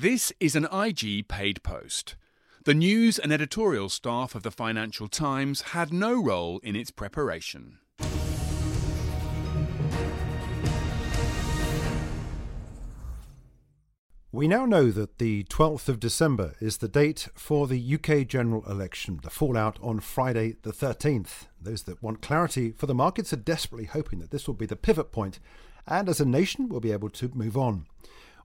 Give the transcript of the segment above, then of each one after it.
This is an IG paid post. The news and editorial staff of the Financial Times had no role in its preparation. We now know that the 12th of December is the date for the UK general election, the fallout on Friday the 13th. Those that want clarity for the markets are desperately hoping that this will be the pivot point, and as a nation, we'll be able to move on,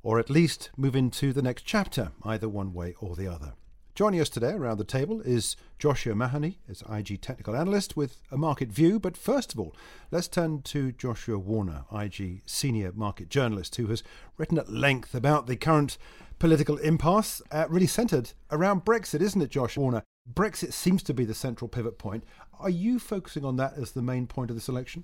or at least move into the next chapter, either one way or the other. Joining us today around the table is Joshua Mahoney, as IG technical analyst with a market view. But first of all, let's turn to Joshua Warner, IG senior market journalist, who has written at length about the current political impasse, uh, really centred around Brexit, isn't it, Josh Warner? Brexit seems to be the central pivot point. Are you focusing on that as the main point of this election?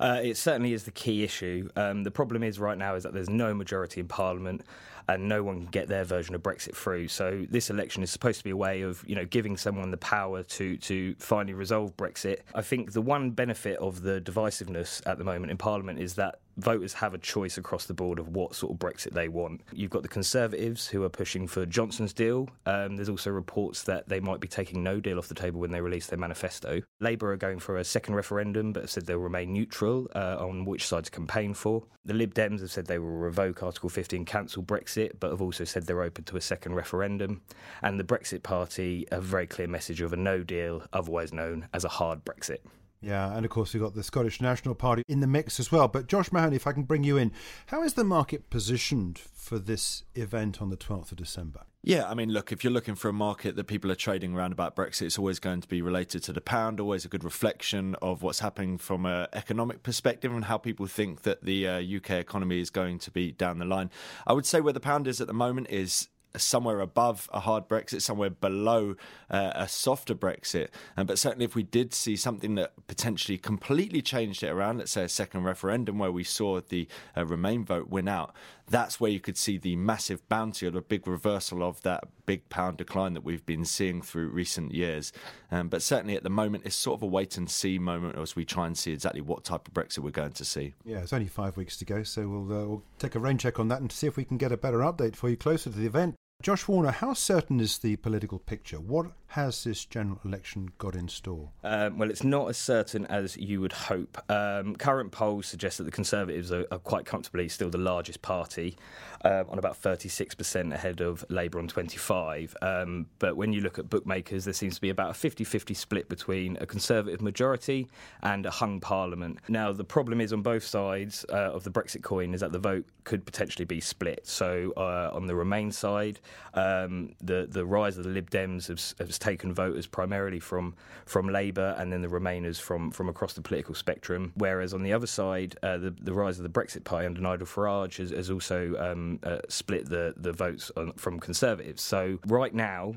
Uh, it certainly is the key issue. Um, the problem is right now is that there's no majority in Parliament and no one can get their version of Brexit through. So this election is supposed to be a way of you know giving someone the power to to finally resolve Brexit. I think the one benefit of the divisiveness at the moment in Parliament is that voters have a choice across the board of what sort of Brexit they want. You've got the Conservatives who are pushing for Johnson's deal. Um, there's also reports that they might be taking no deal off the table when they release their manifesto. Labour are going for a second referendum, but have said they'll remain neutral uh, on which side to campaign for. The Lib Dems have said they will revoke Article 50 and cancel Brexit, but have also said they're open to a second referendum. And the Brexit Party, a very clear message of a no deal, otherwise known as a hard Brexit. Yeah, and of course we've got the Scottish National Party in the mix as well. But Josh Mahoney, if I can bring you in, how is the market positioned for this event on the 12th of December? Yeah, I mean, look, if you're looking for a market that people are trading around about Brexit, it's always going to be related to the pound, always a good reflection of what's happening from an economic perspective and how people think that the uh, UK economy is going to be down the line. I would say where the pound is at the moment is somewhere above a hard Brexit, somewhere below uh, a softer Brexit. Um, but certainly, if we did see something that potentially completely changed it around, let's say a second referendum where we saw the uh, Remain vote win out, that's where you could see the massive bounty or the big reversal of that big pound decline that we've been seeing through recent years. Um, but certainly at the moment, it's sort of a wait and see moment as we try and see exactly what type of Brexit we're going to see. Yeah, it's only five weeks to go, so we'll, uh, we'll take a rain check on that and see if we can get a better update for you closer to the event. Josh Warner, how certain is the political picture? What has this general election got in store? Um, well, it's not as certain as you would hope. Um, current polls suggest that the Conservatives are, are quite comfortably still the largest party, uh, on about 36% ahead of Labour on 25. Um, but when you look at bookmakers, there seems to be about a 50-50 split between a Conservative majority and a hung Parliament. Now, the problem is on both sides uh, of the Brexit coin is that the vote could potentially be split. So uh, on the Remain side, um, the the rise of the Lib Dems has, has, taken voters primarily from from Labour and then the Remainers from from across the political spectrum. Whereas on the other side, uh, the the rise of the Brexit Party under Nigel Farage has, has also um, uh, split the the votes on, from Conservatives. So right now,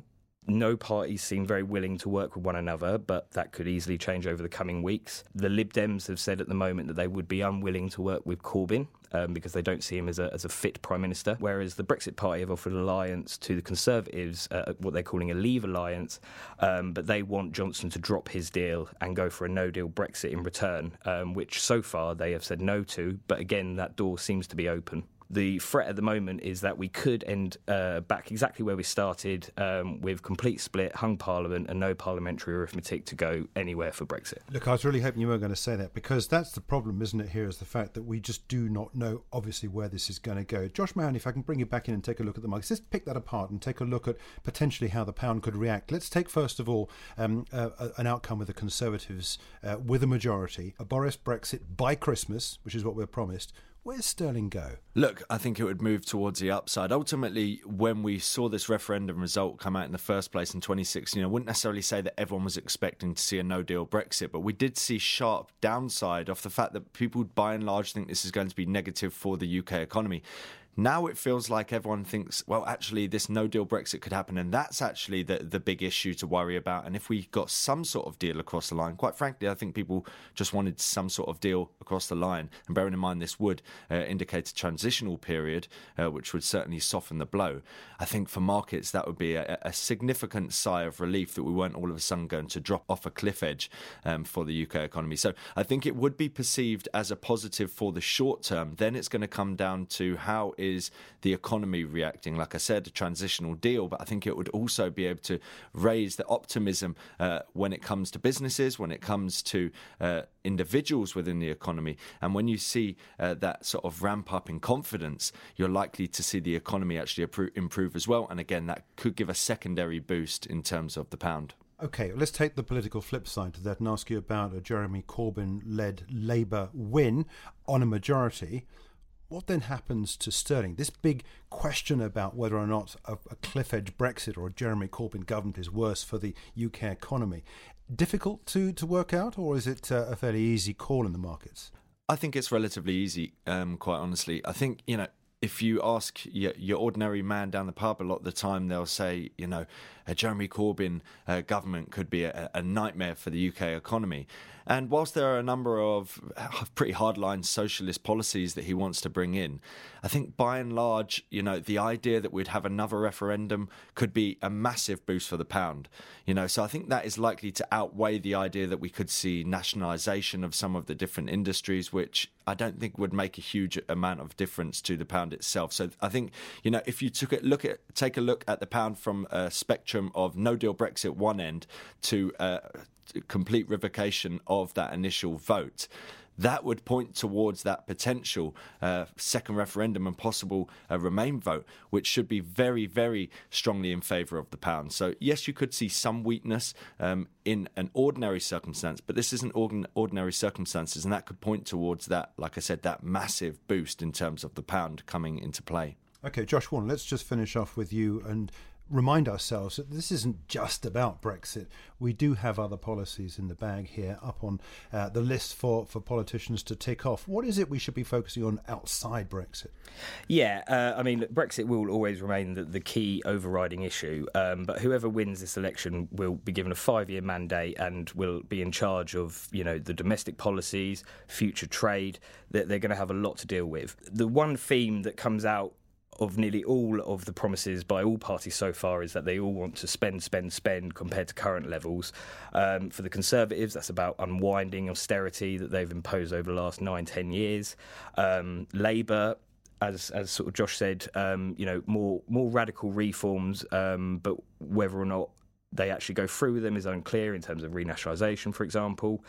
no parties seem very willing to work with one another, but that could easily change over the coming weeks. The Lib Dems have said at the moment that they would be unwilling to work with Corbyn um, because they don't see him as a, as a fit prime minister. Whereas the Brexit Party have offered an alliance to the Conservatives, uh, what they're calling a Leave alliance, um, but they want Johnson to drop his deal and go for a no deal Brexit in return, um, which so far they have said no to. But again, that door seems to be open the threat at the moment is that we could end uh, back exactly where we started um, with complete split, hung parliament, and no parliamentary arithmetic to go anywhere for Brexit. Look, I was really hoping you weren't going to say that because that's the problem, isn't it? Here is the fact that we just do not know, obviously, where this is going to go. Josh Mahon, if I can bring you back in and take a look at the markets, let's pick that apart and take a look at potentially how the pound could react. Let's take, first of all, um, uh, an outcome with the Conservatives uh, with a majority, a Boris Brexit by Christmas, which is what we're promised Where's Sterling go? Look, I think it would move towards the upside. Ultimately, when we saw this referendum result come out in the first place in 2016, I wouldn't necessarily say that everyone was expecting to see a no deal Brexit, but we did see sharp downside off the fact that people by and large think this is going to be negative for the UK economy. Now it feels like everyone thinks, well, actually, this no deal Brexit could happen. And that's actually the, the big issue to worry about. And if we got some sort of deal across the line, quite frankly, I think people just wanted some sort of deal across the line. And bearing in mind this would uh, indicate a transitional period, uh, which would certainly soften the blow. I think for markets, that would be a, a, significant sigh of relief that we weren't all of a sudden going to drop off a cliff edge um, for the UK economy. So I think it would be perceived as a positive for the short term. Then it's going to come down to how is the economy reacting? Like I said, a transitional deal, but I think it would also be able to raise the optimism uh, when it comes to businesses, when it comes to uh, individuals within the economy. And when you see uh, that sort of ramp up in confidence, you're likely to see the economy actually improve as well. And again, that could give a secondary boost in terms of the pound. Okay, let's take the political flip side to that and ask you about a Jeremy Corbyn led Labour win on a majority. What then happens to sterling? This big question about whether or not a, a cliff edge Brexit or a Jeremy Corbyn government is worse for the UK economy. Difficult to, to work out, or is it uh, a fairly easy call in the markets? I think it's relatively easy, um, quite honestly. I think, you know, if you ask your, your, ordinary man down the pub, a lot of the time they'll say, you know, a Jeremy Corbyn uh, government could be a, a, nightmare for the UK economy. And whilst there are a number of pretty hardline socialist policies that he wants to bring in, I think by and large, you know, the idea that we'd have another referendum could be a massive boost for the pound. You know, so I think that is likely to outweigh the idea that we could see nationalisation of some of the different industries, which I don't think would make a huge amount of difference to the pound itself. So I think, you know, if you took it, look at take a look at the pound from a spectrum of no deal Brexit one end to uh, complete revocation of that initial vote that would point towards that potential uh, second referendum and possible uh, Remain vote, which should be very, very strongly in favour of the pound. So, yes, you could see some weakness um, in an ordinary circumstance, but this isn't ordinary circumstances, and that could point towards that, like I said, that massive boost in terms of the pound coming into play. Okay, Josh Warner, let's just finish off with you and remind ourselves that this isn't just about Brexit. We do have other policies in the bag here up on uh, the list for, for politicians to tick off. What is it we should be focusing on outside Brexit? Yeah, uh, I mean, Brexit will always remain the, the key overriding issue, um, but whoever wins this election will be given a five year mandate and will be in charge of, you know, the domestic policies, future trade. That they're going to have a lot to deal with. The one theme that comes out of nearly all of the promises by all parties so far is that they all want to spend, spend, spend compared to current levels. Um, for the Conservatives, that's about unwinding austerity that they've imposed over the last nine, ten years. Um, Labour as as sort of Josh said, um, you know, more more radical reforms, um, but whether or not they actually go through them is unclear in terms of renationalisation, for example.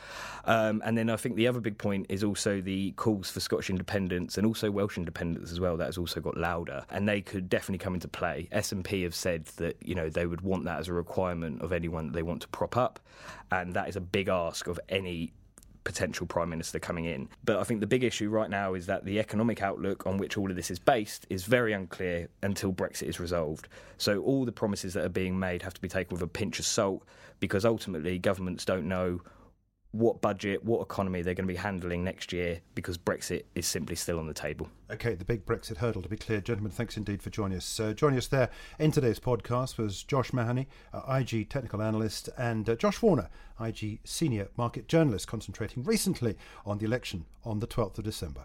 Um, and then I think the other big point is also the calls for Scottish independence and also Welsh independence as well. That has also got louder, and they could definitely come into play. SNP have said that you know they would want that as a requirement of anyone that they want to prop up, and that is a big ask of any potential prime minister coming in. But I think the big issue right now is that the economic outlook on which all of this is based is very unclear until Brexit is resolved. So all the promises that are being made have to be taken with a pinch of salt because ultimately governments don't know what budget, what economy they're going to be handling next year because Brexit is simply still on the table. Okay, the big Brexit hurdle to be clear. Gentlemen, thanks indeed for joining us. Uh, joining us there in today's podcast was Josh Mahoney, uh, IG technical analyst, and uh, Josh Warner, IG senior market journalist, concentrating recently on the election on the 12th of December.